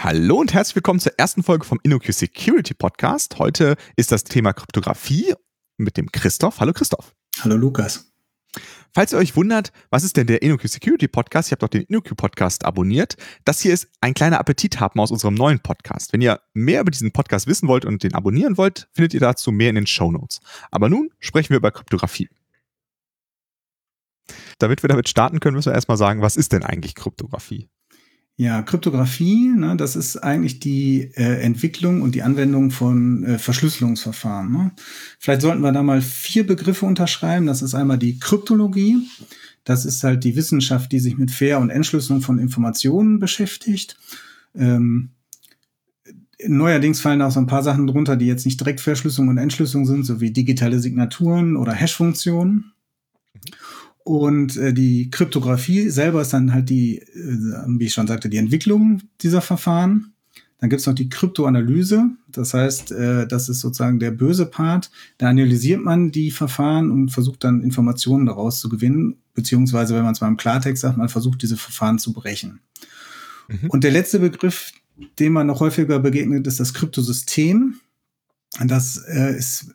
Hallo und herzlich willkommen zur ersten Folge vom InnoQ Security Podcast. Heute ist das Thema Kryptographie mit dem Christoph. Hallo Christoph. Hallo Lukas. Falls ihr euch wundert, was ist denn der InnoQ Security Podcast? Ich habe doch den InnoQ Podcast abonniert. Das hier ist ein kleiner Appetithappen aus unserem neuen Podcast. Wenn ihr mehr über diesen Podcast wissen wollt und den abonnieren wollt, findet ihr dazu mehr in den Show Notes. Aber nun sprechen wir über Kryptographie. Damit wir damit starten können, müssen wir erstmal sagen, was ist denn eigentlich Kryptographie? Ja, Kryptographie, ne, das ist eigentlich die äh, Entwicklung und die Anwendung von äh, Verschlüsselungsverfahren. Ne? Vielleicht sollten wir da mal vier Begriffe unterschreiben. Das ist einmal die Kryptologie. Das ist halt die Wissenschaft, die sich mit Fair- und Entschlüsselung von Informationen beschäftigt. Ähm, neuerdings fallen auch so ein paar Sachen drunter, die jetzt nicht direkt Verschlüsselung und Entschlüsselung sind, so wie digitale Signaturen oder Hash-Funktionen. Und äh, die Kryptographie selber ist dann halt die, äh, wie ich schon sagte, die Entwicklung dieser Verfahren. Dann gibt's noch die Kryptoanalyse. Das heißt, äh, das ist sozusagen der böse Part. Da analysiert man die Verfahren und versucht dann Informationen daraus zu gewinnen. Beziehungsweise, wenn man es mal im Klartext sagt, man versucht diese Verfahren zu brechen. Mhm. Und der letzte Begriff, dem man noch häufiger begegnet, ist das Kryptosystem. Das äh, ist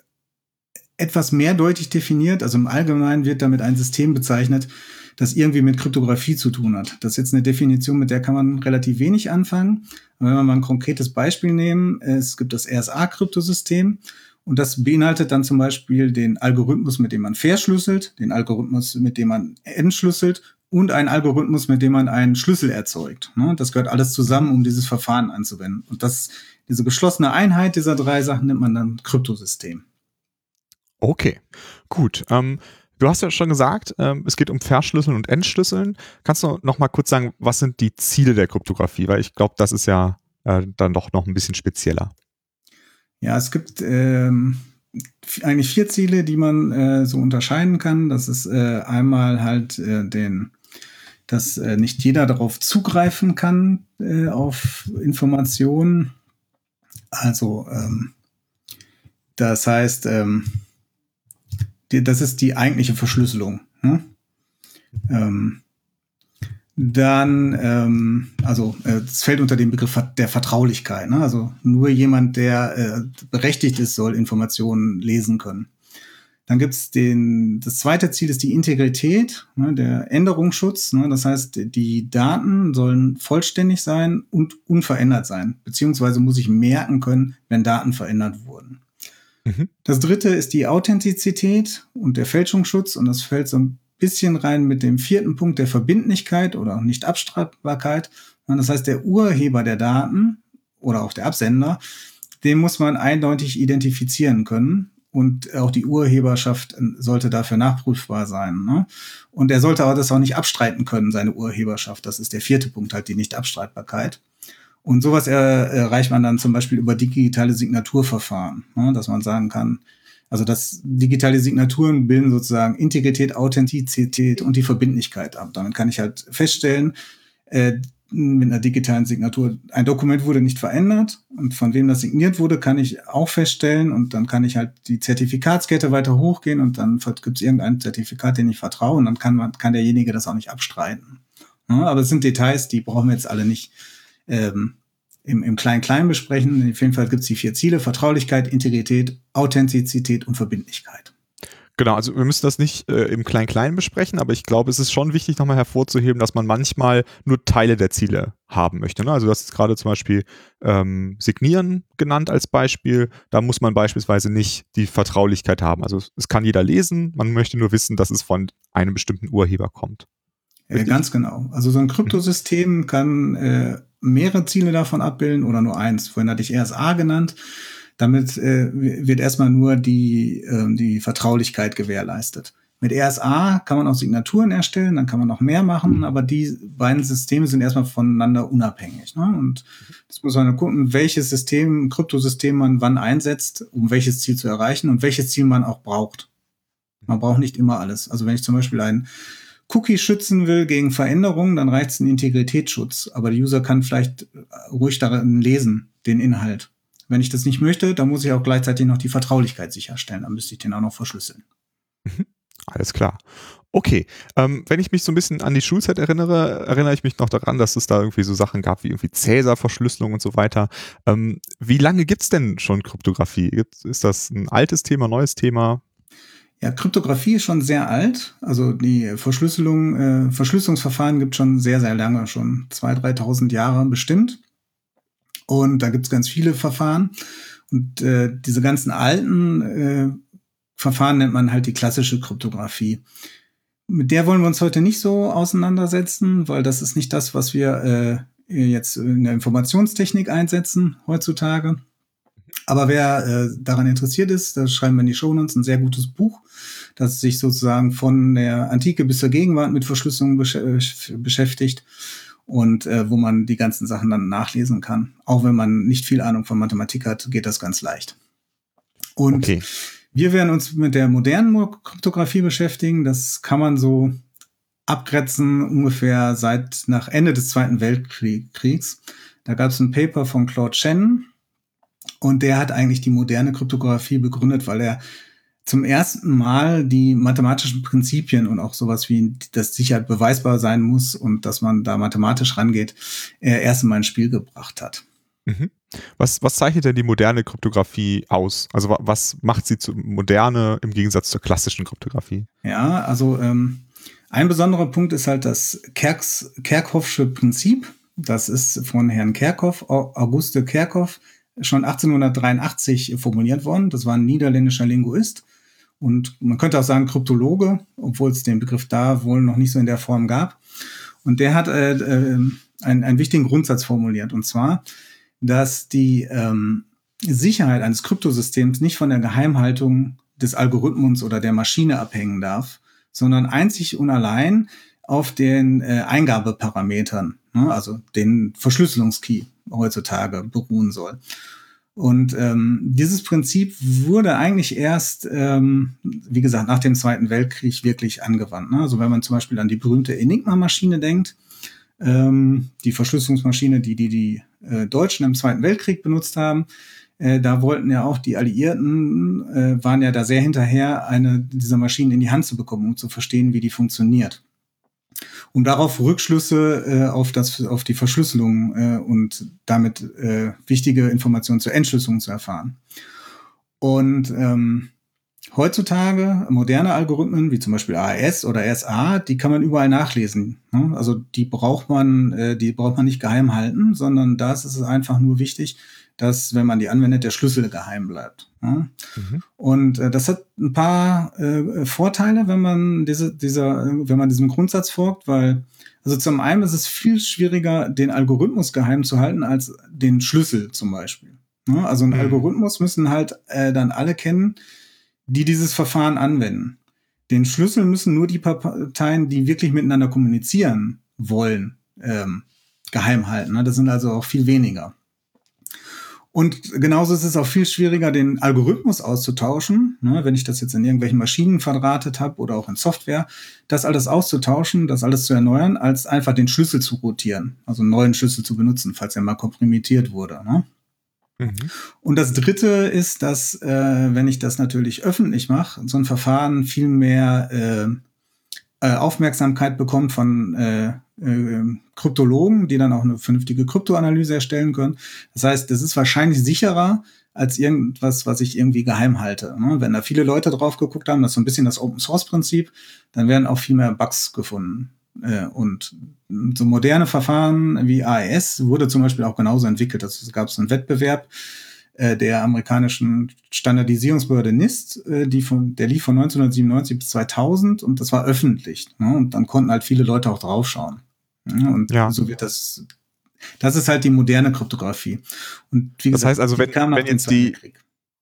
etwas mehrdeutig definiert. Also im Allgemeinen wird damit ein System bezeichnet, das irgendwie mit Kryptographie zu tun hat. Das ist jetzt eine Definition, mit der kann man relativ wenig anfangen. Aber wenn wir mal ein konkretes Beispiel nehmen, es gibt das RSA-Kryptosystem und das beinhaltet dann zum Beispiel den Algorithmus, mit dem man verschlüsselt, den Algorithmus, mit dem man entschlüsselt und einen Algorithmus, mit dem man einen Schlüssel erzeugt. Ne, das gehört alles zusammen, um dieses Verfahren anzuwenden. Und das, diese geschlossene Einheit dieser drei Sachen nennt man dann Kryptosystem. Okay, gut. Ähm, du hast ja schon gesagt, ähm, es geht um Verschlüsseln und Entschlüsseln. Kannst du noch mal kurz sagen, was sind die Ziele der Kryptographie? Weil ich glaube, das ist ja äh, dann doch noch ein bisschen spezieller. Ja, es gibt ähm, eigentlich vier Ziele, die man äh, so unterscheiden kann. Das ist äh, einmal halt äh, den dass äh, nicht jeder darauf zugreifen kann äh, auf Informationen. Also ähm, das heißt, ähm, die, das ist die eigentliche Verschlüsselung. Ne? Ähm, dann, ähm, also äh, es fällt unter den Begriff der Vertraulichkeit. Ne? Also nur jemand, der äh, berechtigt ist, soll Informationen lesen können. Dann gibt's den, das zweite Ziel ist die Integrität, ne, der Änderungsschutz. Ne, das heißt, die Daten sollen vollständig sein und unverändert sein, beziehungsweise muss ich merken können, wenn Daten verändert wurden. Mhm. Das dritte ist die Authentizität und der Fälschungsschutz und das fällt so ein bisschen rein mit dem vierten Punkt der Verbindlichkeit oder Nicht-Abstreitbarkeit. Das heißt, der Urheber der Daten oder auch der Absender, den muss man eindeutig identifizieren können und auch die Urheberschaft sollte dafür nachprüfbar sein. Ne? Und er sollte aber das auch nicht abstreiten können, seine Urheberschaft. Das ist der vierte Punkt, halt die Nicht-Abstreitbarkeit. Und sowas erreicht man dann zum Beispiel über digitale Signaturverfahren, ne, dass man sagen kann, also das digitale Signaturen bilden sozusagen Integrität, Authentizität und die Verbindlichkeit ab. Damit kann ich halt feststellen, äh, mit einer digitalen Signatur, ein Dokument wurde nicht verändert und von wem das signiert wurde, kann ich auch feststellen und dann kann ich halt die Zertifikatskette weiter hochgehen und dann gibt es irgendein Zertifikat, den ich vertraue und dann kann man, kann derjenige das auch nicht abstreiten. Ja, aber es sind Details, die brauchen wir jetzt alle nicht ähm, im, im Klein-Klein besprechen. Auf jeden Fall gibt es die vier Ziele, Vertraulichkeit, Integrität, Authentizität und Verbindlichkeit. Genau, also wir müssen das nicht äh, im Klein-Klein besprechen, aber ich glaube, es ist schon wichtig, nochmal hervorzuheben, dass man manchmal nur Teile der Ziele haben möchte. Ne? Also du hast jetzt gerade zum Beispiel ähm, Signieren genannt als Beispiel. Da muss man beispielsweise nicht die Vertraulichkeit haben. Also es kann jeder lesen, man möchte nur wissen, dass es von einem bestimmten Urheber kommt. Ja, ganz genau. Also so ein Kryptosystem kann äh, mehrere Ziele davon abbilden oder nur eins. Vorhin hatte ich RSA genannt. Damit äh, wird erstmal nur die, äh, die Vertraulichkeit gewährleistet. Mit RSA kann man auch Signaturen erstellen, dann kann man noch mehr machen, aber die beiden Systeme sind erstmal voneinander unabhängig. Ne? Und das muss man gucken, welches System, Kryptosystem man wann einsetzt, um welches Ziel zu erreichen und welches Ziel man auch braucht. Man braucht nicht immer alles. Also wenn ich zum Beispiel ein Cookie schützen will gegen Veränderungen, dann reicht es ein Integritätsschutz. Aber der User kann vielleicht äh, ruhig darin lesen, den Inhalt. Wenn ich das nicht möchte, dann muss ich auch gleichzeitig noch die Vertraulichkeit sicherstellen. Dann müsste ich den auch noch verschlüsseln. Mhm. Alles klar. Okay, ähm, wenn ich mich so ein bisschen an die Schulzeit erinnere, erinnere ich mich noch daran, dass es da irgendwie so Sachen gab wie irgendwie Cäsar-Verschlüsselung und so weiter. Ähm, wie lange gibt's denn schon Kryptographie? Ist das ein altes Thema, neues Thema? Ja, Kryptographie ist schon sehr alt. Also die Verschlüsselung, äh, Verschlüsselungsverfahren gibt schon sehr, sehr lange, schon 2.000, 3.000 Jahre bestimmt. Und da gibt's ganz viele Verfahren. Und äh, diese ganzen alten äh, Verfahren nennt man halt die klassische Kryptographie. Mit der wollen wir uns heute nicht so auseinandersetzen, weil das ist nicht das, was wir äh, jetzt in der Informationstechnik einsetzen heutzutage. Aber wer äh, daran interessiert ist, da schreiben wir in die Show Notes ein sehr gutes Buch, das sich sozusagen von der Antike bis zur Gegenwart mit Verschlüsselung besch äh, beschäftigt und äh, wo man die ganzen Sachen dann nachlesen kann. Auch wenn man nicht viel Ahnung von Mathematik hat, geht das ganz leicht. Und okay. Wir werden uns mit der modernen Kryptographie beschäftigen. Das kann man so abgrenzen ungefähr seit nach Ende des Zweiten Weltkriegs. Da gab es ein Paper von Claude Shannon und der hat eigentlich die moderne Kryptographie begründet, weil er zum ersten Mal die mathematischen Prinzipien und auch sowas wie, dass Sicherheit beweisbar sein muss und dass man da mathematisch rangeht, er erst einmal ins Spiel gebracht hat. Mhm. Was, was zeichnet denn die moderne Kryptographie aus? Also was macht sie zu moderne im Gegensatz zur klassischen Kryptographie? Ja, also ähm, ein besonderer Punkt ist halt das Kerks, Kerkhoffsche Prinzip. Das ist von Herrn Kerkhoff, Auguste Kerkhoff, schon 1883 formuliert worden. Das war ein niederländischer Linguist. Und man könnte auch sagen Kryptologe, obwohl es den Begriff da wohl noch nicht so in der Form gab. Und der hat äh, äh, einen, einen wichtigen Grundsatz formuliert. Und zwar, dass die ähm, Sicherheit eines Kryptosystems nicht von der Geheimhaltung des Algorithmus oder der Maschine abhängen darf, sondern einzig und allein auf den äh, Eingabeparametern, ne, also den Verschlüsselungskey heutzutage beruhen soll. Und ähm, dieses Prinzip wurde eigentlich erst, ähm, wie gesagt, nach dem Zweiten Weltkrieg wirklich angewandt. Ne? Also wenn man zum Beispiel an die berühmte Enigma-Maschine denkt, ähm, die Verschlüsselungsmaschine, die die, die äh, Deutschen im Zweiten Weltkrieg benutzt haben. Äh, da wollten ja auch die Alliierten, äh, waren ja da sehr hinterher, eine dieser Maschinen in die Hand zu bekommen, um zu verstehen, wie die funktioniert. Um darauf Rückschlüsse äh, auf, das, auf die Verschlüsselung äh, und damit äh, wichtige Informationen zur Entschlüsselung zu erfahren. Und ähm, Heutzutage moderne Algorithmen, wie zum Beispiel AES oder SA, die kann man überall nachlesen. Ne? Also die braucht man, äh, die braucht man nicht geheim halten, sondern da ist es einfach nur wichtig, dass, wenn man die anwendet, der Schlüssel geheim bleibt. Mhm. Und äh, das hat ein paar äh, Vorteile, wenn man diese, dieser, wenn man diesem Grundsatz folgt, weil also zum einen ist es viel schwieriger, den Algorithmus geheim zu halten, als den Schlüssel zum Beispiel. Ne? Also ein mhm. Algorithmus müssen halt äh, dann alle kennen, die dieses Verfahren anwenden. Den Schlüssel müssen nur die Parteien, die wirklich miteinander kommunizieren wollen, ähm, geheim halten. Ne? Das sind also auch viel weniger. Und genauso ist es auch viel schwieriger, den Algorithmus auszutauschen. Ne? Wenn ich das jetzt in irgendwelchen Maschinen verdrahtet habe oder auch in Software, das alles auszutauschen, das alles zu erneuern, als einfach den Schlüssel zu rotieren, also einen neuen Schlüssel zu benutzen, falls er mal komprimiert wurde. Ne? Mhm. Und das Dritte ist, dass, äh, wenn ich das natürlich öffentlich mache, so ein Verfahren viel mehr äh, äh, Aufmerksamkeit bekommt von äh, äh, Kryptologen, die dann auch eine vernünftige Kryptoanalyse erstellen können. Das heißt, das ist wahrscheinlich sicherer als irgendwas, was ich irgendwie geheim halte. Ne? Wenn da viele Leute drauf geguckt haben, das ist so ein bisschen das Open Source Prinzip, dann werden auch viel mehr Bugs gefunden. Äh, und so moderne Verfahren wie AES wurde zum Beispiel auch genauso entwickelt. Es gab so einen Wettbewerb äh, der amerikanischen Standardisierungsbehörde NIST, äh, die von, der lief von 1997 bis 2000 und das war öffentlich. Ne? Und dann konnten halt viele Leute auch draufschauen. Ja, und ja. so wird das. Das ist halt die moderne Kryptographie. Und wie das gesagt, heißt also, wenn, wenn jetzt die,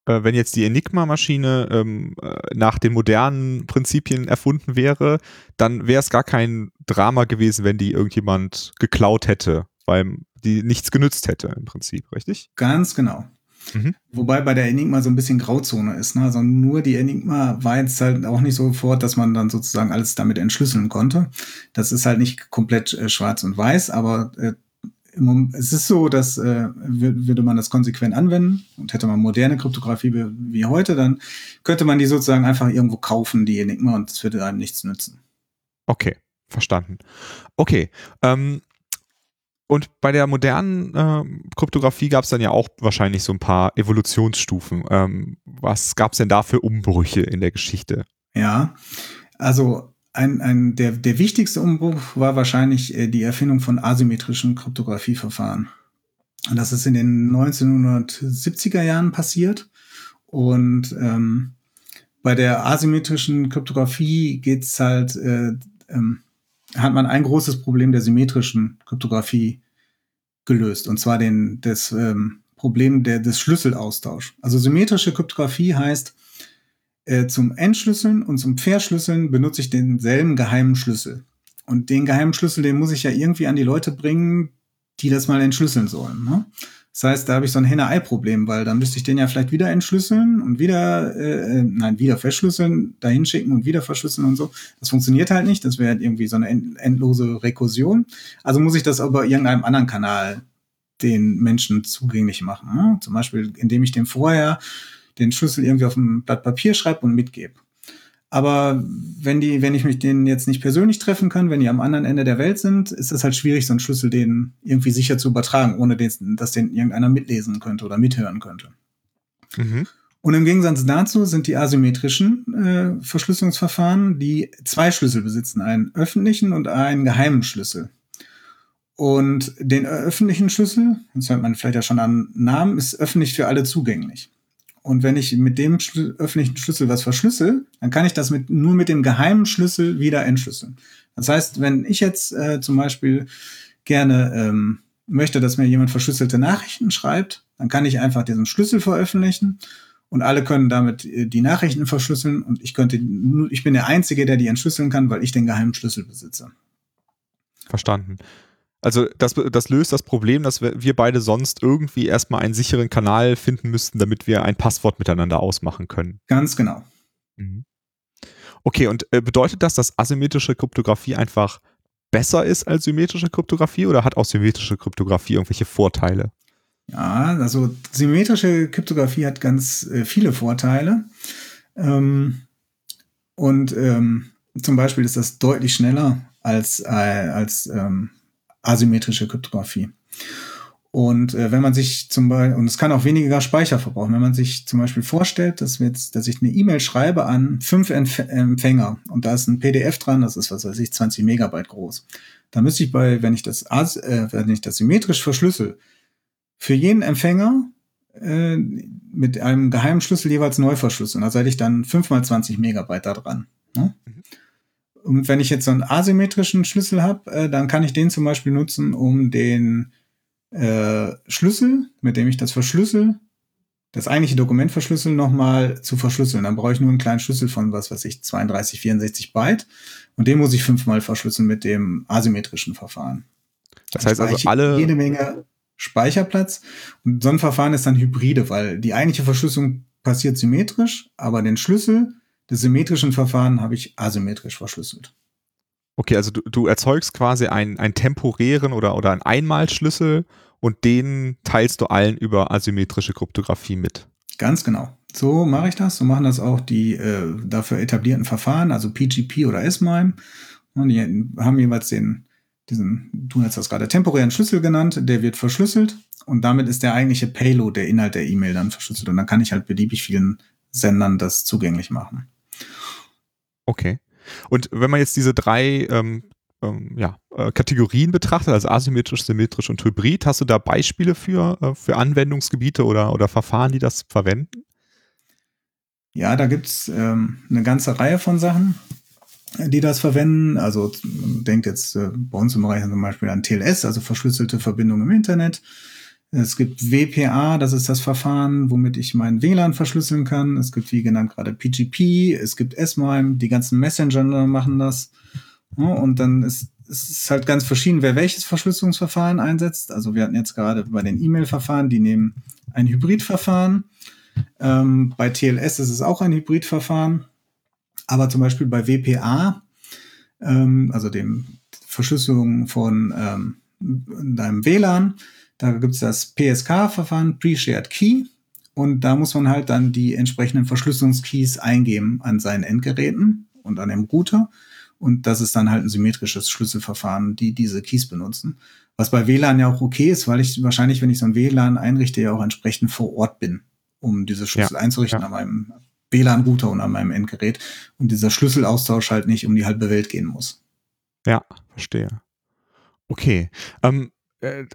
äh, wenn jetzt die Enigma-Maschine ähm, äh, nach den modernen Prinzipien erfunden wäre, dann wäre es gar kein Drama gewesen, wenn die irgendjemand geklaut hätte, weil die nichts genützt hätte im Prinzip, richtig? Ganz genau. Mhm. Wobei bei der Enigma so ein bisschen Grauzone ist. Ne? Also nur die Enigma war jetzt halt auch nicht sofort, dass man dann sozusagen alles damit entschlüsseln konnte. Das ist halt nicht komplett äh, schwarz und weiß, aber äh, es ist so, dass äh, würde man das konsequent anwenden und hätte man moderne Kryptographie wie, wie heute, dann könnte man die sozusagen einfach irgendwo kaufen, die Enigma, und es würde einem nichts nützen. Okay, verstanden. Okay. Ähm, und bei der modernen äh, Kryptographie gab es dann ja auch wahrscheinlich so ein paar Evolutionsstufen. Ähm, was gab es denn da für Umbrüche in der Geschichte? Ja, also ein, ein, der, der wichtigste Umbruch war wahrscheinlich äh, die Erfindung von asymmetrischen Kryptografieverfahren. Und das ist in den 1970er Jahren passiert. Und ähm, bei der asymmetrischen Kryptographie geht's halt, äh, ähm, hat man ein großes Problem der symmetrischen Kryptographie gelöst. Und zwar den, das ähm, Problem der, des Schlüsselaustausch. Also symmetrische Kryptographie heißt, äh, zum Entschlüsseln und zum Verschlüsseln benutze ich denselben geheimen Schlüssel. Und den geheimen Schlüssel, den muss ich ja irgendwie an die Leute bringen, die das mal entschlüsseln sollen. Ne? Das heißt, da habe ich so ein Henne-Ei-Problem, weil dann müsste ich den ja vielleicht wieder entschlüsseln und wieder, äh, äh nein, wieder verschlüsseln, dahin schicken und wieder verschlüsseln und so. Das funktioniert halt nicht. Das wäre irgendwie so eine endlose Rekursion. Also muss ich das aber irgendeinem anderen Kanal den Menschen zugänglich machen. Ne? Zum Beispiel, indem ich dem vorher den Schlüssel irgendwie auf ein Blatt Papier schreibe und mitgebe. Aber wenn die, wenn ich mich denen jetzt nicht persönlich treffen kann, wenn die am anderen Ende der Welt sind, ist es halt schwierig, so einen Schlüssel denen irgendwie sicher zu übertragen, ohne den, dass den irgendeiner mitlesen könnte oder mithören könnte. Mhm. Und im Gegensatz dazu sind die asymmetrischen äh, Verschlüsselungsverfahren, die zwei Schlüssel besitzen, einen öffentlichen und einen geheimen Schlüssel. Und den öffentlichen Schlüssel, das hört man vielleicht ja schon am Namen, ist öffentlich für alle zugänglich. Und wenn ich mit dem Schlü öffentlichen Schlüssel was verschlüssel, dann kann ich das mit, nur mit dem geheimen Schlüssel wieder entschlüsseln. Das heißt, wenn ich jetzt äh, zum Beispiel gerne ähm, möchte, dass mir jemand verschlüsselte Nachrichten schreibt, dann kann ich einfach diesen Schlüssel veröffentlichen und alle können damit äh, die Nachrichten verschlüsseln und ich könnte, ich bin der Einzige, der die entschlüsseln kann, weil ich den geheimen Schlüssel besitze. Verstanden. Also das, das löst das Problem, dass wir beide sonst irgendwie erstmal einen sicheren Kanal finden müssten, damit wir ein Passwort miteinander ausmachen können. Ganz genau. Mhm. Okay, und äh, bedeutet das, dass asymmetrische Kryptographie einfach besser ist als symmetrische Kryptographie oder hat auch symmetrische Kryptographie irgendwelche Vorteile? Ja, also symmetrische Kryptographie hat ganz äh, viele Vorteile. Ähm, und ähm, zum Beispiel ist das deutlich schneller als, äh, als ähm, asymmetrische Kryptographie. Und äh, wenn man sich zum Beispiel, und es kann auch weniger Speicher verbrauchen, wenn man sich zum Beispiel vorstellt, dass, wir jetzt, dass ich eine E-Mail schreibe an fünf Empf Empfänger und da ist ein PDF dran, das ist, was weiß ich, 20 Megabyte groß. Da müsste ich bei, wenn ich das, äh, wenn ich das symmetrisch verschlüssel, für jeden Empfänger äh, mit einem geheimen Schlüssel jeweils neu verschlüsseln. Also hätte ich dann fünf mal 20 Megabyte da dran. Ne? Mhm. Und wenn ich jetzt so einen asymmetrischen Schlüssel habe, äh, dann kann ich den zum Beispiel nutzen, um den äh, Schlüssel, mit dem ich das verschlüssel, das eigentliche Dokument verschlüsseln, nochmal zu verschlüsseln. Dann brauche ich nur einen kleinen Schlüssel von, was weiß ich, 32, 64 Byte. Und den muss ich fünfmal verschlüsseln mit dem asymmetrischen Verfahren. Das heißt also alle. Jede Menge Speicherplatz. Und so ein Verfahren ist dann hybride, weil die eigentliche Verschlüsselung passiert symmetrisch, aber den Schlüssel des symmetrischen Verfahren habe ich asymmetrisch verschlüsselt. Okay, also du, du erzeugst quasi einen, einen temporären oder, oder einen Einmalschlüssel und den teilst du allen über asymmetrische Kryptographie mit. Ganz genau. So mache ich das. So machen das auch die äh, dafür etablierten Verfahren, also PGP oder S-MIME. Und die haben jeweils den, diesen, du hast das gerade temporären Schlüssel genannt, der wird verschlüsselt und damit ist der eigentliche Payload, der Inhalt der E-Mail dann verschlüsselt. Und dann kann ich halt beliebig vielen Sendern das zugänglich machen. Okay. Und wenn man jetzt diese drei ähm, ähm, ja, äh, Kategorien betrachtet, also asymmetrisch, symmetrisch und hybrid, hast du da Beispiele für, äh, für Anwendungsgebiete oder, oder Verfahren, die das verwenden? Ja, da gibt's ähm, eine ganze Reihe von Sachen, die das verwenden. Also denkt jetzt äh, bei uns im Bereich zum Beispiel an TLS, also verschlüsselte Verbindungen im Internet. Es gibt WPA, das ist das Verfahren, womit ich meinen WLAN verschlüsseln kann. Es gibt, wie genannt, gerade PGP. Es gibt S-MIME, die ganzen Messenger machen das. und dann ist es halt ganz verschieden, wer welches Verschlüsselungsverfahren einsetzt. Also wir hatten jetzt gerade bei den E-Mail-Verfahren, die nehmen ein Hybridverfahren. Ähm, bei TLS ist es auch ein Hybridverfahren. Aber zum Beispiel bei WPA, ähm, also dem Verschlüsselung von ähm, in deinem WLAN. Da gibt es das PSK-Verfahren, Pre-Shared Key. Und da muss man halt dann die entsprechenden Verschlüsselungskeys eingeben an seinen Endgeräten und an dem Router. Und das ist dann halt ein symmetrisches Schlüsselverfahren, die diese Keys benutzen. Was bei WLAN ja auch okay ist, weil ich wahrscheinlich, wenn ich so ein WLAN einrichte, ja auch entsprechend vor Ort bin, um diese Schlüssel ja, einzurichten ja. an meinem WLAN-Router und an meinem Endgerät. Und dieser Schlüsselaustausch halt nicht um die halbe Welt gehen muss. Ja, verstehe. Okay. Ähm, äh,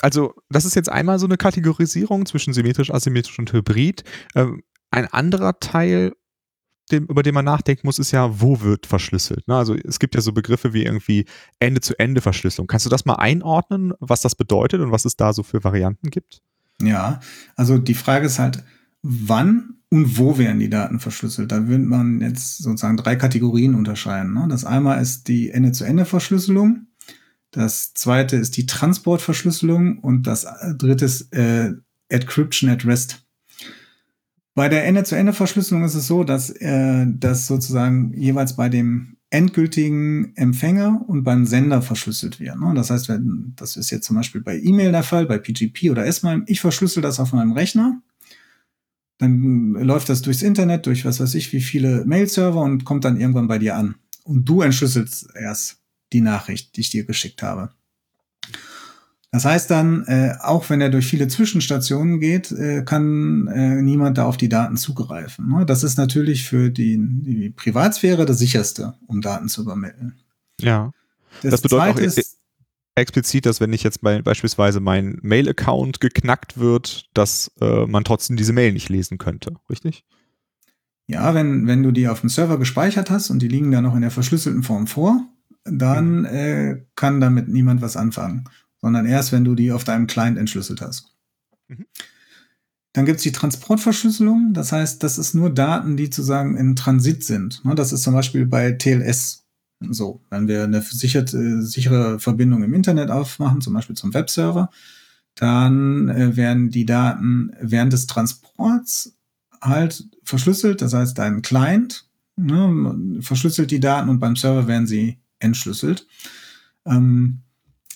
also, das ist jetzt einmal so eine Kategorisierung zwischen symmetrisch, asymmetrisch und hybrid. Ähm, ein anderer Teil dem, über den man nachdenken muss, ist ja, wo wird verschlüsselt. Ne? Also es gibt ja so Begriffe wie irgendwie Ende-zu-Ende-Verschlüsselung. Kannst du das mal einordnen, was das bedeutet und was es da so für Varianten gibt? Ja, also die Frage ist halt, wann und wo werden die Daten verschlüsselt? Da würde man jetzt sozusagen drei Kategorien unterscheiden. Ne? Das einmal ist die Ende-zu-Ende-Verschlüsselung, das zweite ist die Transportverschlüsselung und das dritte ist äh, Encryption at Rest. Bei der Ende-zu-Ende-Verschlüsselung ist es so, dass äh, das sozusagen jeweils bei dem endgültigen Empfänger und beim Sender verschlüsselt wird. Ne? Das heißt, wenn, das ist jetzt zum Beispiel bei E-Mail der Fall, bei PGP oder S-MIME. Ich verschlüssel das auf meinem Rechner. Dann läuft das durchs Internet, durch was weiß ich, wie viele Mail-Server und kommt dann irgendwann bei dir an. Und du entschlüsselst erst die Nachricht, die ich dir geschickt habe. Das heißt dann, äh, auch wenn er durch viele Zwischenstationen geht, äh, kann äh, niemand da auf die Daten zugreifen. Ne? Das ist natürlich für die, die Privatsphäre das sicherste, um Daten zu übermitteln. Ja. Das, das bedeutet auch ist, explizit, dass wenn ich jetzt bei, beispielsweise mein Mail-Account geknackt wird, dass äh, man trotzdem diese Mail nicht lesen könnte, richtig? Ja, wenn, wenn du die auf dem Server gespeichert hast und die liegen da noch in der verschlüsselten Form vor, dann äh, kann damit niemand was anfangen sondern erst, wenn du die auf deinem Client entschlüsselt hast. Mhm. Dann gibt es die Transportverschlüsselung. Das heißt, das ist nur Daten, die sozusagen in Transit sind. Ne, das ist zum Beispiel bei TLS so. Wenn wir eine sicherte, sichere Verbindung im Internet aufmachen, zum Beispiel zum Webserver, dann äh, werden die Daten während des Transports halt verschlüsselt. Das heißt, dein Client ne, verschlüsselt die Daten und beim Server werden sie entschlüsselt. Ähm,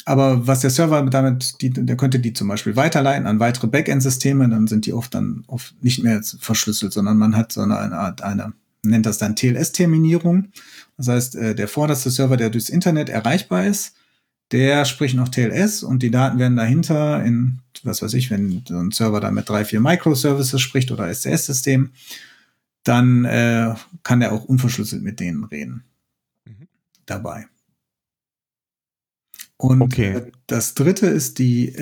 aber was der Server damit, die, der könnte die zum Beispiel weiterleiten an weitere Backend-Systeme, dann sind die oft dann oft nicht mehr verschlüsselt, sondern man hat so eine, Art, eine, nennt das dann TLS-Terminierung. Das heißt, äh, der vorderste Server, der durchs Internet erreichbar ist, der spricht noch TLS und die Daten werden dahinter in, was weiß ich, wenn so ein Server da mit drei, vier Microservices spricht oder SCS-System, dann äh, kann der auch unverschlüsselt mit denen reden. Dabei. Und okay. Das dritte ist die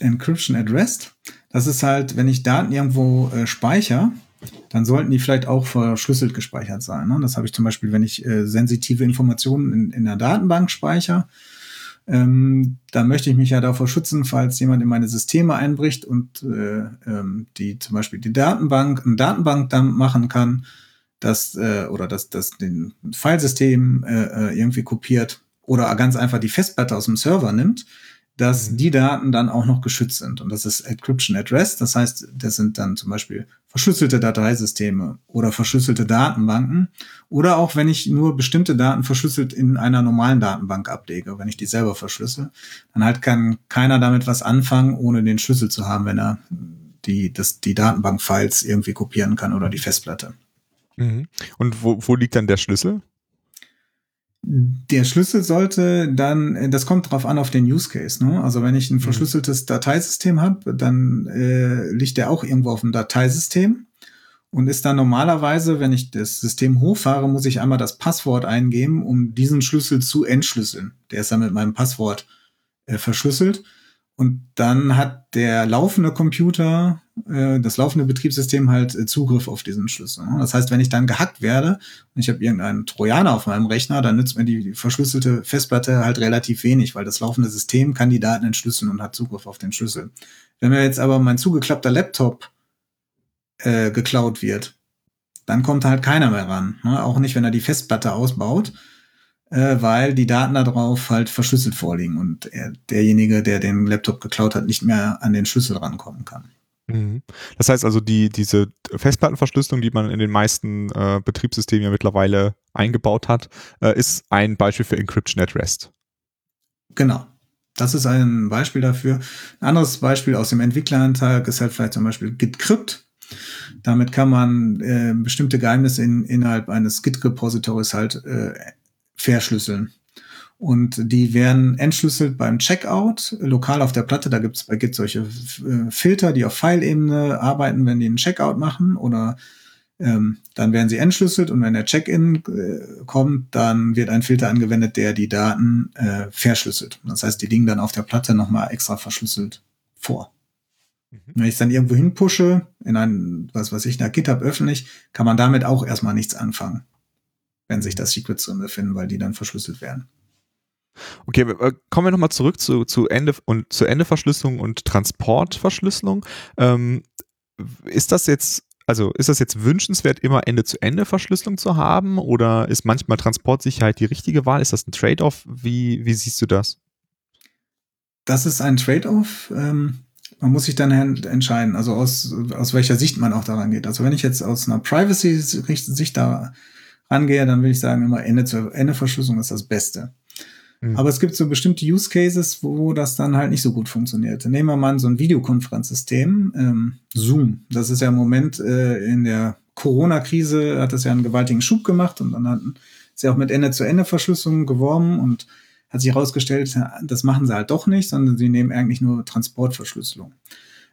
Encryption at Rest. Das ist halt, wenn ich Daten irgendwo äh, speichere, dann sollten die vielleicht auch verschlüsselt gespeichert sein. Ne? Das habe ich zum Beispiel, wenn ich äh, sensitive Informationen in, in der Datenbank speichere. Ähm, da möchte ich mich ja davor schützen, falls jemand in meine Systeme einbricht und äh, ähm, die zum Beispiel die Datenbank, ein Datenbank dann machen kann, das äh, oder das, das den Filesystem äh, äh irgendwie kopiert oder ganz einfach die Festplatte aus dem Server nimmt, dass mhm. die Daten dann auch noch geschützt sind. Und das ist Encryption at Rest. Das heißt, das sind dann zum Beispiel verschlüsselte Dateisysteme oder verschlüsselte Datenbanken. Oder auch wenn ich nur bestimmte Daten verschlüsselt in einer normalen Datenbank ablege, wenn ich die selber verschlüssel, dann halt kann keiner damit was anfangen, ohne den Schlüssel zu haben, wenn er die, das, die Datenbank-Files irgendwie kopieren kann oder die Festplatte. Mhm. Und wo, wo liegt dann der Schlüssel? Der Schlüssel sollte dann, das kommt drauf an auf den Use Case. Ne? Also wenn ich ein mhm. verschlüsseltes Dateisystem habe, dann äh, liegt der auch irgendwo auf dem Dateisystem und ist dann normalerweise, wenn ich das System hochfahre, muss ich einmal das Passwort eingeben, um diesen Schlüssel zu entschlüsseln. Der ist dann mit meinem Passwort äh, verschlüsselt. Und dann hat der laufende Computer, äh, das laufende Betriebssystem halt äh, Zugriff auf diesen Schlüssel. Ne? Das heißt, wenn ich dann gehackt werde und ich habe irgendeinen Trojaner auf meinem Rechner, dann nützt mir die verschlüsselte Festplatte halt relativ wenig, weil das laufende System kann die Daten entschlüsseln und hat Zugriff auf den Schlüssel. Wenn mir jetzt aber mein zugeklappter Laptop äh, geklaut wird, dann kommt halt keiner mehr ran. Ne? Auch nicht, wenn er die Festplatte ausbaut äh, weil die Daten darauf halt verschlüsselt vorliegen und er, derjenige, der den Laptop geklaut hat, nicht mehr an den Schlüssel rankommen kann. Mhm. Das heißt also, die, diese Festplattenverschlüsselung, die man in den meisten äh, Betriebssystemen ja mittlerweile eingebaut hat, äh, ist ein Beispiel für Encryption at Rest. Genau. Das ist ein Beispiel dafür. Ein anderes Beispiel aus dem Entwickleranteil ist halt vielleicht zum Beispiel GitCrypt. Damit kann man äh, bestimmte Geheimnisse in, innerhalb eines Git-Repositories halt äh, verschlüsseln. Und die werden entschlüsselt beim Checkout, lokal auf der Platte. Da gibt es bei Git solche äh, Filter, die auf File-Ebene arbeiten, wenn die einen Checkout machen. Oder ähm, dann werden sie entschlüsselt und wenn der Check-in äh, kommt, dann wird ein Filter angewendet, der die Daten äh, verschlüsselt. Das heißt, die liegen dann auf der Platte nochmal extra verschlüsselt vor. Mhm. Wenn ich es dann irgendwo hinpushe, in ein, was weiß ich, nach GitHub öffentlich, kann man damit auch erstmal nichts anfangen, wenn sich das Secrets drin befinden, weil die dann verschlüsselt werden. Okay, äh, kommen wir nochmal zurück zu, zu Ende und zu Endeverschlüsselung und Transportverschlüsselung. Ähm, ist das jetzt, also ist das jetzt wünschenswert, immer Ende-zu-Ende-Verschlüsselung zu haben oder ist manchmal Transportsicherheit die richtige Wahl? Ist das ein Trade-off? Wie, wie siehst du das? Das ist ein Trade-off. Ähm, man muss sich dann entscheiden, also aus, aus welcher Sicht man auch daran geht. Also wenn ich jetzt aus einer Privacy-Sicht da rangehe, dann will ich sagen, immer Ende-zu-Ende-Verschlüsselung ist das Beste. Mhm. Aber es gibt so bestimmte Use Cases, wo das dann halt nicht so gut funktioniert. Nehmen wir mal so ein Videokonferenzsystem, ähm, Zoom. Das ist ja im Moment äh, in der Corona-Krise hat das ja einen gewaltigen Schub gemacht und dann hatten sie auch mit Ende-zu-Ende-Verschlüsselung geworben und hat sich herausgestellt, das machen sie halt doch nicht, sondern sie nehmen eigentlich nur Transportverschlüsselung.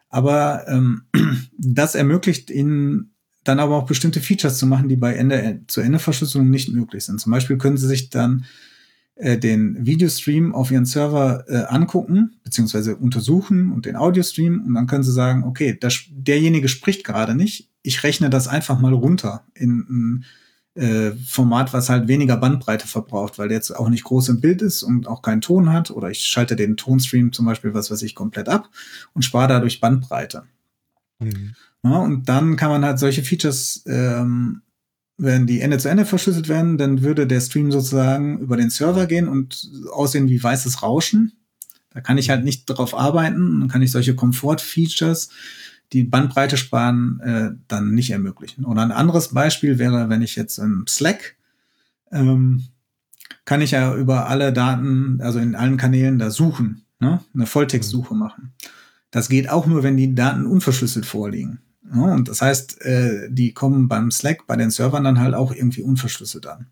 Aber ähm, das ermöglicht ihnen dann aber auch bestimmte Features zu machen, die bei Ende-zu-Ende-Verschlüsselung nicht möglich sind. Zum Beispiel können sie sich dann äh, den Videostream auf ihren Server äh, angucken, beziehungsweise untersuchen und den Audiostream und dann können sie sagen, okay, das, derjenige spricht gerade nicht, ich rechne das einfach mal runter in ein äh, Format, was halt weniger Bandbreite verbraucht, weil der jetzt auch nicht groß im Bild ist und auch keinen Ton hat oder ich schalte den Tonstream zum Beispiel, was weiß ich, komplett ab und spare dadurch Bandbreite. Mhm. Ja, und dann kann man halt solche Features ähm, wenn die Ende zu Ende verschlüsselt werden, dann würde der Stream sozusagen über den Server gehen und aussehen wie weißes Rauschen. Da kann ich halt nicht drauf arbeiten. Dann kann ich solche Komfort-Features, die Bandbreite sparen, äh, dann nicht ermöglichen. Oder ein anderes Beispiel wäre, wenn ich jetzt im Slack ähm, kann ich ja über alle Daten, also in allen Kanälen da suchen, ne? eine Volltextsuche machen. Das geht auch nur, wenn die Daten unverschlüsselt vorliegen. Ja, und das heißt, äh, die kommen beim Slack, bei den Servern dann halt auch irgendwie unverschlüsselt an.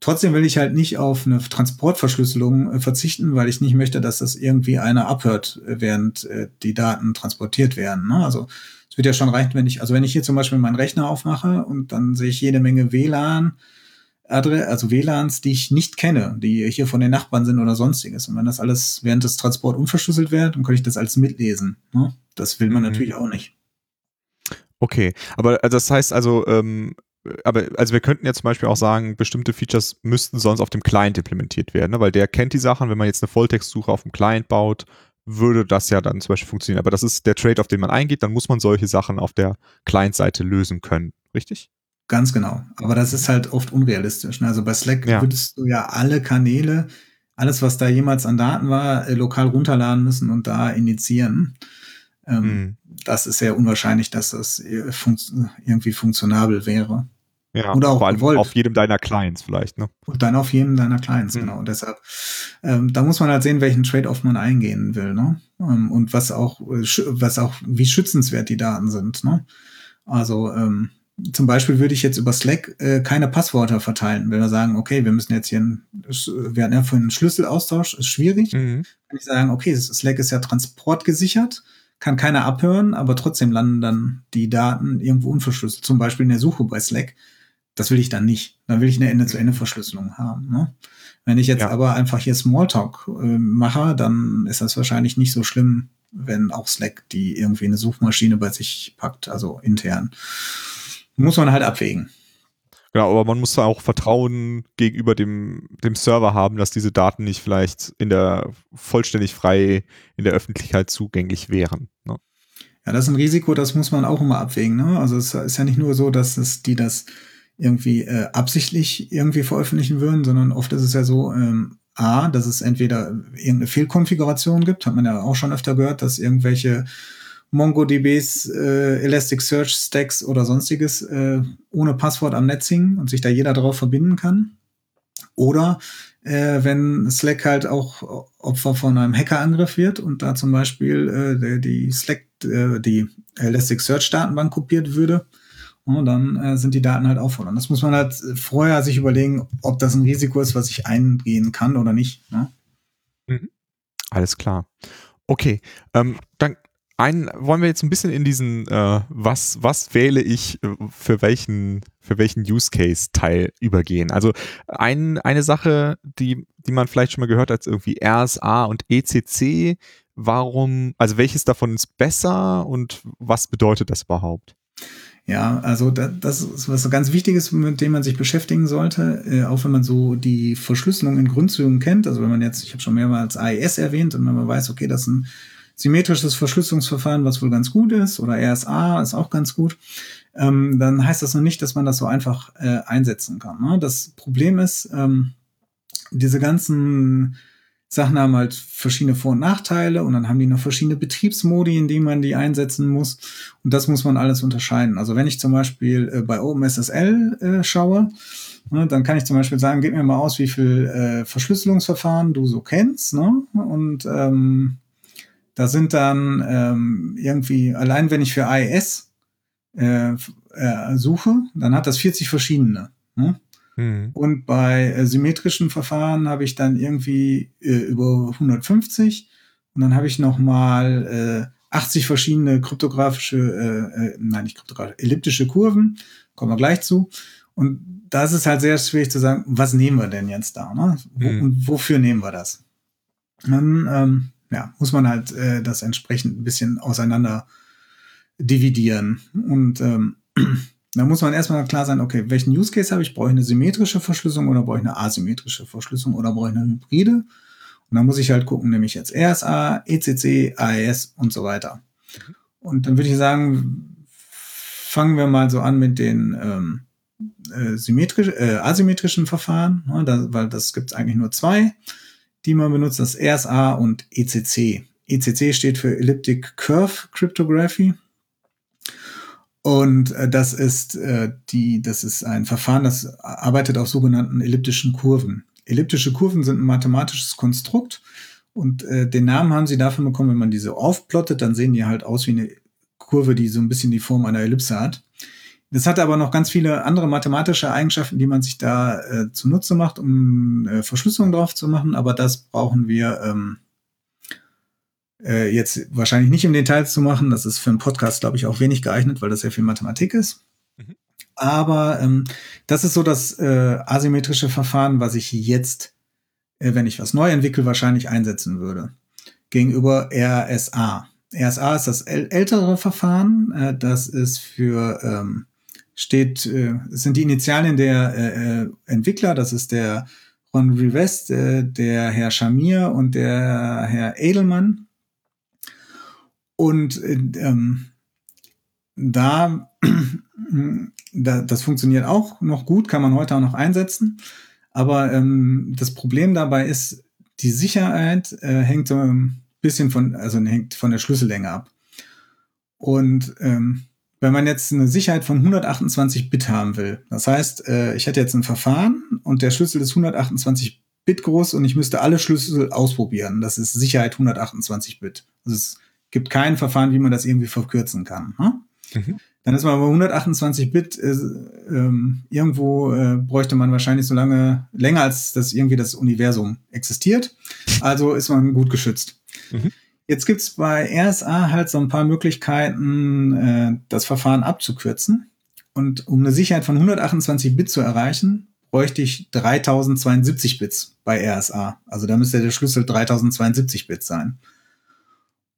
Trotzdem will ich halt nicht auf eine Transportverschlüsselung äh, verzichten, weil ich nicht möchte, dass das irgendwie einer abhört, äh, während äh, die Daten transportiert werden. Ne? Also es wird ja schon reichen, wenn ich, also wenn ich hier zum Beispiel meinen Rechner aufmache und dann sehe ich jede Menge WLAN, also WLANs, die ich nicht kenne, die hier von den Nachbarn sind oder sonstiges. Und wenn das alles während des Transports unverschlüsselt wird, dann kann ich das alles mitlesen. Ne? Das will man mhm. natürlich auch nicht. Okay, aber äh, das heißt also, ähm, aber also wir könnten ja zum Beispiel auch sagen, bestimmte Features müssten sonst auf dem Client implementiert werden, ne? weil der kennt die Sachen. Wenn man jetzt eine Volltextsuche auf dem Client baut, würde das ja dann zum Beispiel funktionieren. Aber das ist der Trade, auf den man eingeht, dann muss man solche Sachen auf der Client-Seite lösen können, richtig? Ganz genau. Aber das ist halt oft unrealistisch. Ne? Also bei Slack ja. würdest du ja alle Kanäle, alles, was da jemals an Daten war, äh, lokal runterladen müssen und da initiieren. Ähm, mhm. Das ist sehr unwahrscheinlich, dass das fun irgendwie funktionabel wäre. Ja, Oder auch gewollt. auf jedem deiner Clients vielleicht, ne? Und dann auf jedem deiner Clients, mhm. genau. Und deshalb, ähm, da muss man halt sehen, welchen Trade-off man eingehen will, ne? Ähm, und was auch, äh, was auch, wie schützenswert die Daten sind, ne? Also, ähm, zum Beispiel würde ich jetzt über Slack äh, keine Passwörter verteilen. Wenn wir sagen, okay, wir müssen jetzt hier, ein, wir hatten ja vorhin einen Schlüsselaustausch, ist schwierig. Mhm. Kann ich sagen, okay, Slack ist ja transportgesichert kann keiner abhören, aber trotzdem landen dann die Daten irgendwo unverschlüsselt. Zum Beispiel in der Suche bei Slack. Das will ich dann nicht. Dann will ich eine Ende-zu-Ende-Verschlüsselung haben. Ne? Wenn ich jetzt ja. aber einfach hier Smalltalk äh, mache, dann ist das wahrscheinlich nicht so schlimm, wenn auch Slack die irgendwie eine Suchmaschine bei sich packt, also intern. Muss man halt abwägen. Genau, aber man muss da auch Vertrauen gegenüber dem, dem Server haben, dass diese Daten nicht vielleicht in der vollständig frei in der Öffentlichkeit zugänglich wären. Ne? Ja, das ist ein Risiko, das muss man auch immer abwägen. Ne? Also es ist ja nicht nur so, dass es die das irgendwie äh, absichtlich irgendwie veröffentlichen würden, sondern oft ist es ja so, ähm, A, dass es entweder irgendeine Fehlkonfiguration gibt, hat man ja auch schon öfter gehört, dass irgendwelche MongoDBs, äh, Elasticsearch Stacks oder sonstiges äh, ohne Passwort am Netz hingen und sich da jeder drauf verbinden kann. Oder äh, wenn Slack halt auch Opfer von einem Hackerangriff wird und da zum Beispiel äh, die Slack, äh, die Elasticsearch-Datenbank kopiert würde, und dann äh, sind die Daten halt auch verloren. Das muss man halt vorher sich überlegen, ob das ein Risiko ist, was ich eingehen kann oder nicht. Ne? Mhm. Alles klar. Okay, ähm, dann ein, wollen wir jetzt ein bisschen in diesen, äh, was, was wähle ich äh, für welchen, für welchen Use Case Teil übergehen. Also ein, eine Sache, die, die man vielleicht schon mal gehört hat, irgendwie RSA und ECC. Warum, also welches davon ist besser und was bedeutet das überhaupt? Ja, also das ist was ganz Wichtiges, mit dem man sich beschäftigen sollte, äh, auch wenn man so die Verschlüsselung in Grundzügen kennt. Also wenn man jetzt, ich habe schon mehrmals AES erwähnt und wenn man weiß, okay, das ist ein symmetrisches Verschlüsselungsverfahren, was wohl ganz gut ist, oder RSA ist auch ganz gut, ähm, dann heißt das noch nicht, dass man das so einfach äh, einsetzen kann. Ne? Das Problem ist, ähm, diese ganzen Sachen haben halt verschiedene Vor- und Nachteile und dann haben die noch verschiedene Betriebsmodi, in denen man die einsetzen muss. Und das muss man alles unterscheiden. Also wenn ich zum Beispiel äh, bei OpenSSL äh, schaue, ne, dann kann ich zum Beispiel sagen, gib mir mal aus, wie viel äh, Verschlüsselungsverfahren du so kennst. Ne? Und ähm, da sind dann ähm, irgendwie, allein wenn ich für AES äh, äh, suche, dann hat das 40 verschiedene. Ne? Mhm. Und bei äh, symmetrischen Verfahren habe ich dann irgendwie äh, über 150 und dann habe ich noch mal äh, 80 verschiedene kryptografische, äh, äh, nein nicht kryptografische, elliptische Kurven, kommen wir gleich zu. Und da ist es halt sehr schwierig zu sagen, was nehmen wir denn jetzt da? Ne? Wo, mhm. Und wofür nehmen wir das? Dann ähm, ja, muss man halt äh, das entsprechend ein bisschen auseinander dividieren. Und ähm, da muss man erstmal klar sein, okay, welchen Use Case habe ich? Brauche ich eine symmetrische Verschlüsselung oder brauche ich eine asymmetrische Verschlüsselung oder brauche ich eine Hybride? Und dann muss ich halt gucken, nämlich jetzt RSA, ECC, AES und so weiter. Und dann würde ich sagen, fangen wir mal so an mit den ähm, äh, symmetrisch, äh, asymmetrischen Verfahren, ne, da, weil das gibt es eigentlich nur zwei, die man benutzt, das RSA und ECC. ECC steht für Elliptic Curve Cryptography. Und äh, das ist äh, die, das ist ein Verfahren, das arbeitet auf sogenannten elliptischen Kurven. Elliptische Kurven sind ein mathematisches Konstrukt und äh, den Namen haben sie dafür bekommen, wenn man diese aufplottet, dann sehen die halt aus wie eine Kurve, die so ein bisschen die Form einer Ellipse hat. Das hat aber noch ganz viele andere mathematische Eigenschaften, die man sich da äh, zunutze macht, um äh, Verschlüsselung drauf zu machen. Aber das brauchen wir ähm, äh, jetzt wahrscheinlich nicht im Detail zu machen. Das ist für einen Podcast, glaube ich, auch wenig geeignet, weil das sehr viel Mathematik ist. Mhm. Aber ähm, das ist so das äh, asymmetrische Verfahren, was ich jetzt, äh, wenn ich was neu entwickle, wahrscheinlich einsetzen würde. Gegenüber RSA. RSA ist das ältere Verfahren. Äh, das ist für ähm, steht, äh, sind die Initialien der äh, äh, Entwickler. Das ist der Ron Rivest, äh, der Herr Shamir und der Herr Edelmann. Und äh, ähm, da, da, das funktioniert auch noch gut, kann man heute auch noch einsetzen. Aber ähm, das Problem dabei ist, die Sicherheit äh, hängt so ein bisschen von, also hängt von der Schlüssellänge ab. Und ähm, wenn man jetzt eine Sicherheit von 128 Bit haben will, das heißt, äh, ich hätte jetzt ein Verfahren und der Schlüssel ist 128 Bit groß und ich müsste alle Schlüssel ausprobieren. Das ist Sicherheit 128 Bit. Das ist gibt kein Verfahren, wie man das irgendwie verkürzen kann. Ne? Mhm. Dann ist man bei 128 Bit, äh, ähm, irgendwo äh, bräuchte man wahrscheinlich so lange, länger als das irgendwie das Universum existiert. Also ist man gut geschützt. Mhm. Jetzt gibt's bei RSA halt so ein paar Möglichkeiten, äh, das Verfahren abzukürzen. Und um eine Sicherheit von 128 Bit zu erreichen, bräuchte ich 3072 Bits bei RSA. Also da müsste der Schlüssel 3072 Bit sein.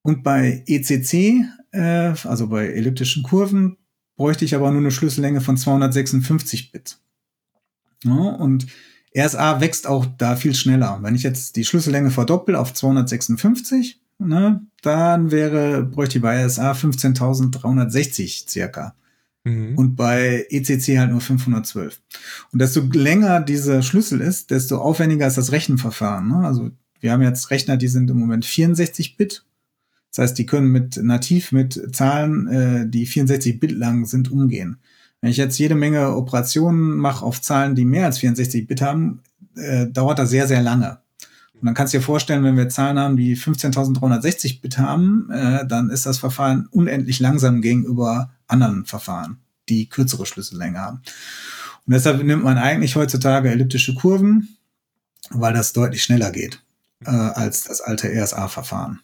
Und bei ECC, äh, also bei elliptischen Kurven, bräuchte ich aber nur eine Schlüssellänge von 256 Bit. Ja, und RSA wächst auch da viel schneller. Wenn ich jetzt die Schlüssellänge verdoppel auf 256, ne, dann wäre, bräuchte ich bei RSA 15.360 circa. Mhm. Und bei ECC halt nur 512. Und desto länger dieser Schlüssel ist, desto aufwendiger ist das Rechenverfahren. Ne? Also wir haben jetzt Rechner, die sind im Moment 64 Bit das heißt, die können mit nativ mit Zahlen, äh, die 64 Bit lang sind, umgehen. Wenn ich jetzt jede Menge Operationen mache auf Zahlen, die mehr als 64 Bit haben, äh, dauert das sehr, sehr lange. Und dann kannst du dir vorstellen, wenn wir Zahlen haben, die 15.360 Bit haben, äh, dann ist das Verfahren unendlich langsam gegenüber anderen Verfahren, die kürzere Schlüssellänge haben. Und deshalb nimmt man eigentlich heutzutage elliptische Kurven, weil das deutlich schneller geht äh, als das alte RSA-Verfahren.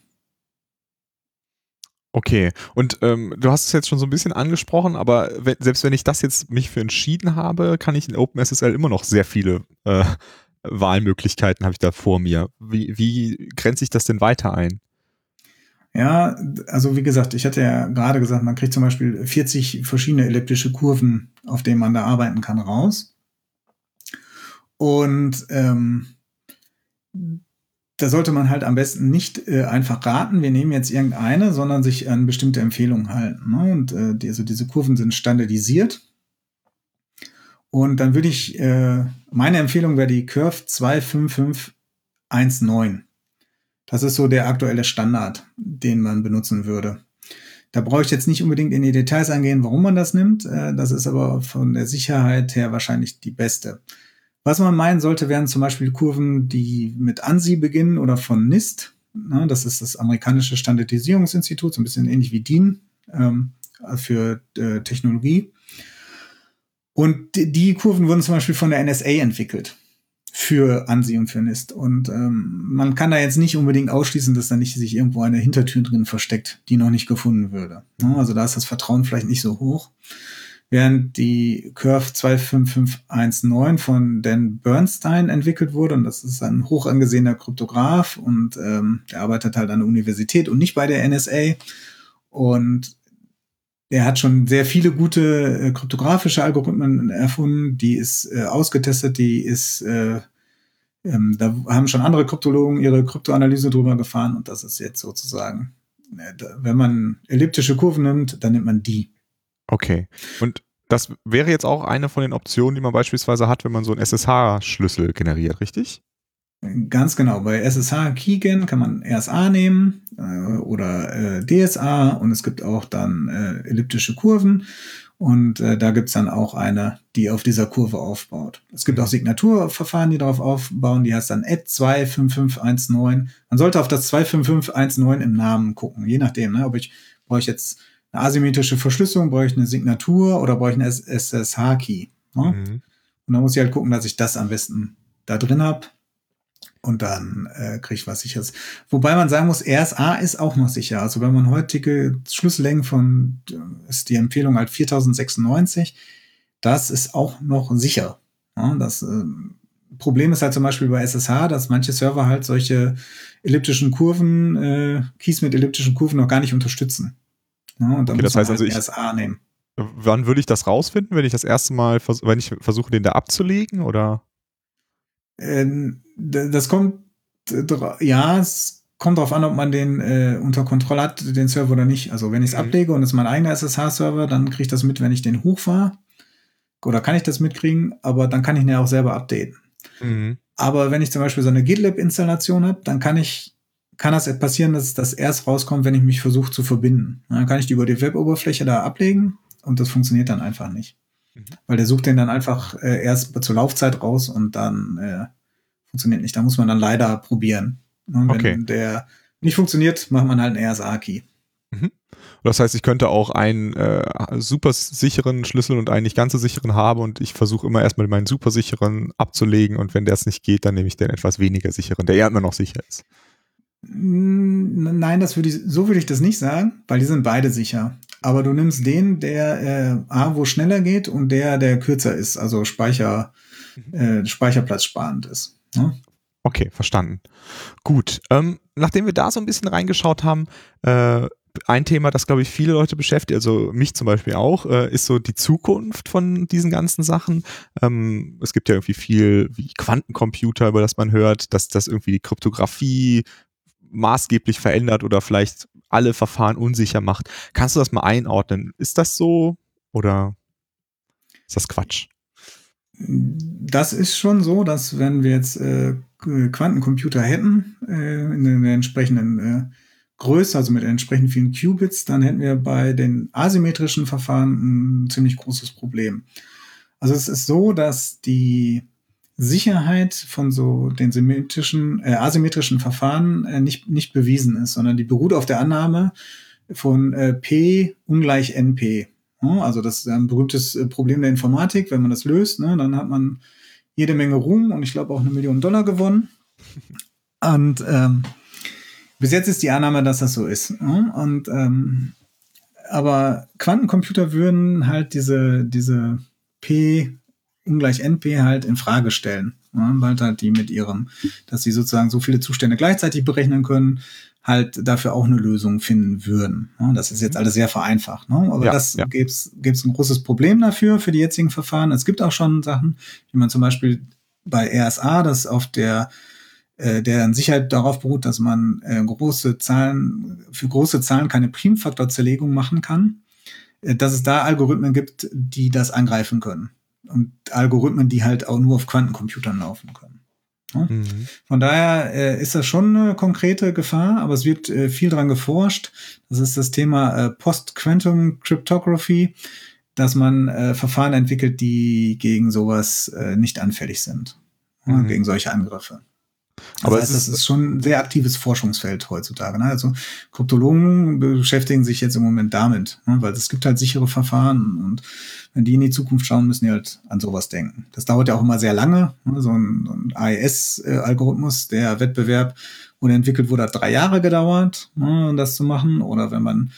Okay, und ähm, du hast es jetzt schon so ein bisschen angesprochen, aber selbst wenn ich das jetzt mich für entschieden habe, kann ich in OpenSSL immer noch sehr viele äh, Wahlmöglichkeiten habe ich da vor mir. Wie, wie grenze ich das denn weiter ein? Ja, also wie gesagt, ich hatte ja gerade gesagt, man kriegt zum Beispiel 40 verschiedene elliptische Kurven, auf denen man da arbeiten kann, raus. Und ähm, da sollte man halt am besten nicht äh, einfach raten, wir nehmen jetzt irgendeine, sondern sich an bestimmte Empfehlungen halten. Ne? Und äh, die, also diese Kurven sind standardisiert. Und dann würde ich, äh, meine Empfehlung wäre die Curve 25519. Das ist so der aktuelle Standard, den man benutzen würde. Da brauche ich jetzt nicht unbedingt in die Details eingehen, warum man das nimmt. Äh, das ist aber von der Sicherheit her wahrscheinlich die beste. Was man meinen sollte, wären zum Beispiel Kurven, die mit ANSI beginnen oder von NIST. Na, das ist das amerikanische Standardisierungsinstitut, so ein bisschen ähnlich wie DIN ähm, für äh, Technologie. Und die, Kurven wurden zum Beispiel von der NSA entwickelt für ANSI und für NIST. Und ähm, man kann da jetzt nicht unbedingt ausschließen, dass da nicht sich irgendwo eine Hintertür drin versteckt, die noch nicht gefunden würde. Also da ist das Vertrauen vielleicht nicht so hoch während die Curve 25519 von Dan Bernstein entwickelt wurde. Und das ist ein hoch angesehener Kryptograph und ähm, der arbeitet halt an der Universität und nicht bei der NSA. Und er hat schon sehr viele gute äh, kryptografische Algorithmen erfunden, die ist äh, ausgetestet, die ist, äh, ähm, da haben schon andere Kryptologen ihre Kryptoanalyse drüber gefahren und das ist jetzt sozusagen, äh, wenn man elliptische Kurven nimmt, dann nimmt man die. Okay. Und das wäre jetzt auch eine von den Optionen, die man beispielsweise hat, wenn man so einen SSH-Schlüssel generiert, richtig? Ganz genau. Bei SSH Keygen kann man RSA nehmen äh, oder äh, DSA und es gibt auch dann äh, elliptische Kurven und äh, da gibt's dann auch eine, die auf dieser Kurve aufbaut. Es gibt auch Signaturverfahren, die darauf aufbauen, die heißt dann add 25519. Man sollte auf das 25519 im Namen gucken, je nachdem, ne, ob ich brauche ich jetzt eine asymmetrische Verschlüsselung, brauche ich eine Signatur oder brauche ich einen SSH-Key. Ne? Mhm. Und dann muss ich halt gucken, dass ich das am besten da drin habe. Und dann äh, kriege ich was sicheres. Wobei man sagen muss, RSA ist auch noch sicher. Also wenn man heutige Schlüssellängen von, äh, ist die Empfehlung halt 4096, das ist auch noch sicher. Ja, das äh, Problem ist halt zum Beispiel bei SSH, dass manche Server halt solche elliptischen Kurven, äh, Keys mit elliptischen Kurven noch gar nicht unterstützen. Ja, und dann okay, das heißt halt also ich, RSA nehmen. Wann würde ich das rausfinden, wenn ich das erste Mal, wenn ich versuche, den da abzulegen, oder? Ähm, das kommt, ja, es kommt darauf an, ob man den äh, unter Kontrolle hat, den Server oder nicht. Also wenn ich es mhm. ablege und es ist mein eigener SSH-Server, dann kriege ich das mit, wenn ich den hochfahre. Oder kann ich das mitkriegen, aber dann kann ich ihn ja auch selber updaten. Mhm. Aber wenn ich zum Beispiel so eine GitLab-Installation habe, dann kann ich kann das passieren, dass das erst rauskommt, wenn ich mich versuche zu verbinden. Dann kann ich die über die Web-Oberfläche da ablegen und das funktioniert dann einfach nicht. Mhm. Weil der sucht den dann einfach äh, erst zur Laufzeit raus und dann äh, funktioniert nicht. Da muss man dann leider probieren. Und wenn okay. der nicht funktioniert, macht man halt einen RSA-Key. Mhm. Das heißt, ich könnte auch einen äh, super sicheren Schlüssel und einen nicht ganz so sicheren haben und ich versuche immer erstmal meinen super sicheren abzulegen und wenn das nicht geht, dann nehme ich den etwas weniger sicheren, der ja immer noch sicher ist. Nein, das würde ich, so würde ich das nicht sagen, weil die sind beide sicher. Aber du nimmst den, der äh, A, wo schneller geht und der, der kürzer ist, also Speicher, mhm. äh, Speicherplatz sparend ist. Ne? Okay, verstanden. Gut. Ähm, nachdem wir da so ein bisschen reingeschaut haben, äh, ein Thema, das glaube ich viele Leute beschäftigt, also mich zum Beispiel auch, äh, ist so die Zukunft von diesen ganzen Sachen. Ähm, es gibt ja irgendwie viel wie Quantencomputer, über das man hört, dass das irgendwie die Kryptographie maßgeblich verändert oder vielleicht alle Verfahren unsicher macht. Kannst du das mal einordnen? Ist das so oder ist das Quatsch? Das ist schon so, dass wenn wir jetzt äh, Quantencomputer hätten, äh, in der entsprechenden äh, Größe, also mit entsprechend vielen Qubits, dann hätten wir bei den asymmetrischen Verfahren ein ziemlich großes Problem. Also es ist so, dass die Sicherheit von so den symmetrischen, äh, asymmetrischen Verfahren äh, nicht, nicht bewiesen ist, sondern die beruht auf der Annahme von äh, P ungleich NP. Also das ist ein berühmtes äh, Problem der Informatik. Wenn man das löst, ne, dann hat man jede Menge Ruhm und ich glaube auch eine Million Dollar gewonnen. Und ähm, bis jetzt ist die Annahme, dass das so ist. Ne? Und ähm, aber Quantencomputer würden halt diese, diese P ungleich NP halt in Frage stellen. Ja, weil halt die mit ihrem, dass sie sozusagen so viele Zustände gleichzeitig berechnen können, halt dafür auch eine Lösung finden würden. Ja, das ist jetzt alles sehr vereinfacht. Ne? Aber ja, das ja. gäbe es ein großes Problem dafür, für die jetzigen Verfahren. Es gibt auch schon Sachen, wie man zum Beispiel bei RSA, das auf der äh, deren Sicherheit darauf beruht, dass man äh, große Zahlen, für große Zahlen keine Primfaktorzerlegung machen kann, äh, dass es da Algorithmen gibt, die das angreifen können. Und Algorithmen, die halt auch nur auf Quantencomputern laufen können. Ja? Mhm. Von daher äh, ist das schon eine konkrete Gefahr, aber es wird äh, viel dran geforscht. Das ist das Thema äh, Post-Quantum Cryptography, dass man äh, Verfahren entwickelt, die gegen sowas äh, nicht anfällig sind. Mhm. Gegen solche Angriffe. Das Aber heißt, es ist, das ist schon ein sehr aktives Forschungsfeld heutzutage. Ne? Also Kryptologen beschäftigen sich jetzt im Moment damit, ne? weil es gibt halt sichere Verfahren und wenn die in die Zukunft schauen, müssen die halt an sowas denken. Das dauert ja auch immer sehr lange. Ne? So ein, so ein AES-Algorithmus, der Wettbewerb wurde entwickelt, wurde hat drei Jahre gedauert, ne, um das zu machen. Oder wenn man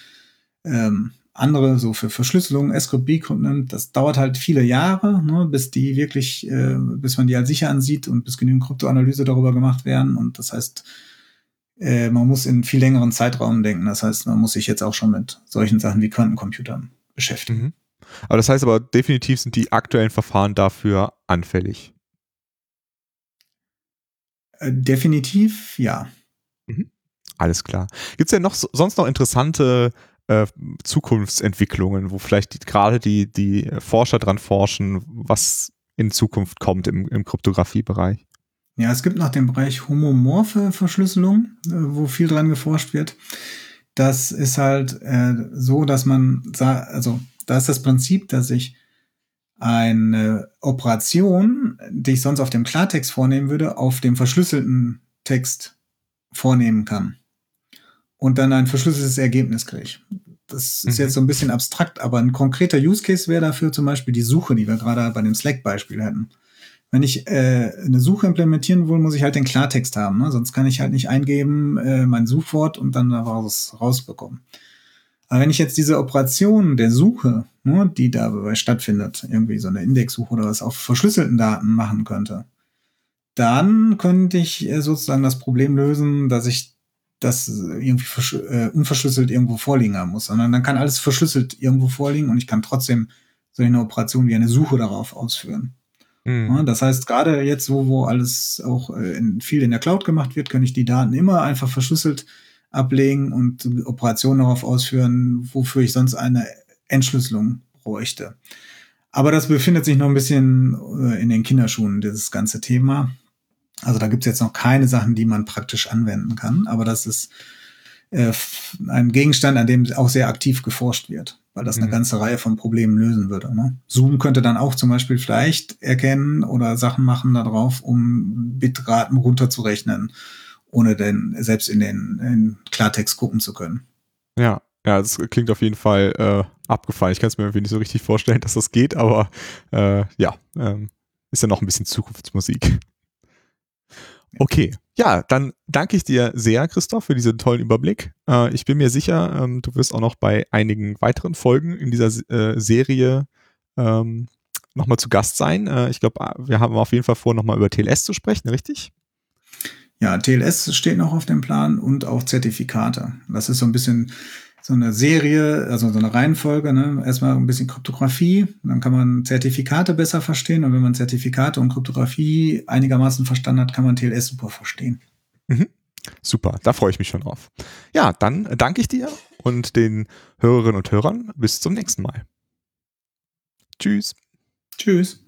ähm, andere so für Verschlüsselung, B-Crypt nimmt, das dauert halt viele Jahre, ne, bis die wirklich, äh, bis man die als sicher ansieht und bis genügend Kryptoanalyse darüber gemacht werden. Und das heißt, äh, man muss in viel längeren Zeitraum denken. Das heißt, man muss sich jetzt auch schon mit solchen Sachen wie Quantencomputern beschäftigen. Mhm. Aber das heißt aber definitiv sind die aktuellen Verfahren dafür anfällig. Äh, definitiv, ja. Mhm. Alles klar. Gibt es denn noch sonst noch interessante äh, Zukunftsentwicklungen, wo vielleicht gerade die, die Forscher dran forschen, was in Zukunft kommt im, im Kryptographiebereich? Ja, es gibt noch den Bereich homomorphe Verschlüsselung, äh, wo viel dran geforscht wird. Das ist halt äh, so, dass man, also da ist das Prinzip, dass ich eine Operation, die ich sonst auf dem Klartext vornehmen würde, auf dem verschlüsselten Text vornehmen kann und dann ein verschlüsseltes Ergebnis kriege. Das ist mhm. jetzt so ein bisschen abstrakt, aber ein konkreter Use Case wäre dafür zum Beispiel die Suche, die wir gerade bei dem Slack-Beispiel hatten. Wenn ich äh, eine Suche implementieren will, muss ich halt den Klartext haben. Ne? Sonst kann ich halt nicht eingeben äh, mein Suchwort und dann daraus rausbekommen. Aber wenn ich jetzt diese Operation der Suche, ne, die dabei stattfindet, irgendwie so eine Indexsuche oder was auf verschlüsselten Daten machen könnte, dann könnte ich äh, sozusagen das Problem lösen, dass ich das irgendwie äh, unverschlüsselt irgendwo vorliegen haben muss, sondern dann kann alles verschlüsselt irgendwo vorliegen und ich kann trotzdem so eine Operation wie eine Suche darauf ausführen. Mhm. Ja, das heißt, gerade jetzt, wo, wo alles auch äh, in, viel in der Cloud gemacht wird, kann ich die Daten immer einfach verschlüsselt ablegen und Operationen darauf ausführen, wofür ich sonst eine Entschlüsselung bräuchte. Aber das befindet sich noch ein bisschen äh, in den Kinderschuhen, dieses ganze Thema. Also da gibt es jetzt noch keine Sachen, die man praktisch anwenden kann, aber das ist äh, ein Gegenstand, an dem auch sehr aktiv geforscht wird, weil das eine mhm. ganze Reihe von Problemen lösen würde. Ne? Zoom könnte dann auch zum Beispiel vielleicht erkennen oder Sachen machen darauf, um Bitraten runterzurechnen, ohne denn selbst in den in Klartext gucken zu können. Ja, ja, das klingt auf jeden Fall äh, abgefallen. Ich kann es mir irgendwie nicht so richtig vorstellen, dass das geht, aber äh, ja, ähm, ist ja noch ein bisschen Zukunftsmusik. Okay, ja, dann danke ich dir sehr, Christoph, für diesen tollen Überblick. Äh, ich bin mir sicher, ähm, du wirst auch noch bei einigen weiteren Folgen in dieser äh, Serie ähm, nochmal zu Gast sein. Äh, ich glaube, wir haben auf jeden Fall vor, nochmal über TLS zu sprechen, richtig? Ja, TLS steht noch auf dem Plan und auch Zertifikate. Das ist so ein bisschen so eine Serie, also so eine Reihenfolge, ne? erstmal ein bisschen Kryptographie, dann kann man Zertifikate besser verstehen und wenn man Zertifikate und Kryptographie einigermaßen verstanden hat, kann man TLS super verstehen. Mhm. Super, da freue ich mich schon drauf. Ja, dann danke ich dir und den Hörerinnen und Hörern. Bis zum nächsten Mal. Tschüss. Tschüss.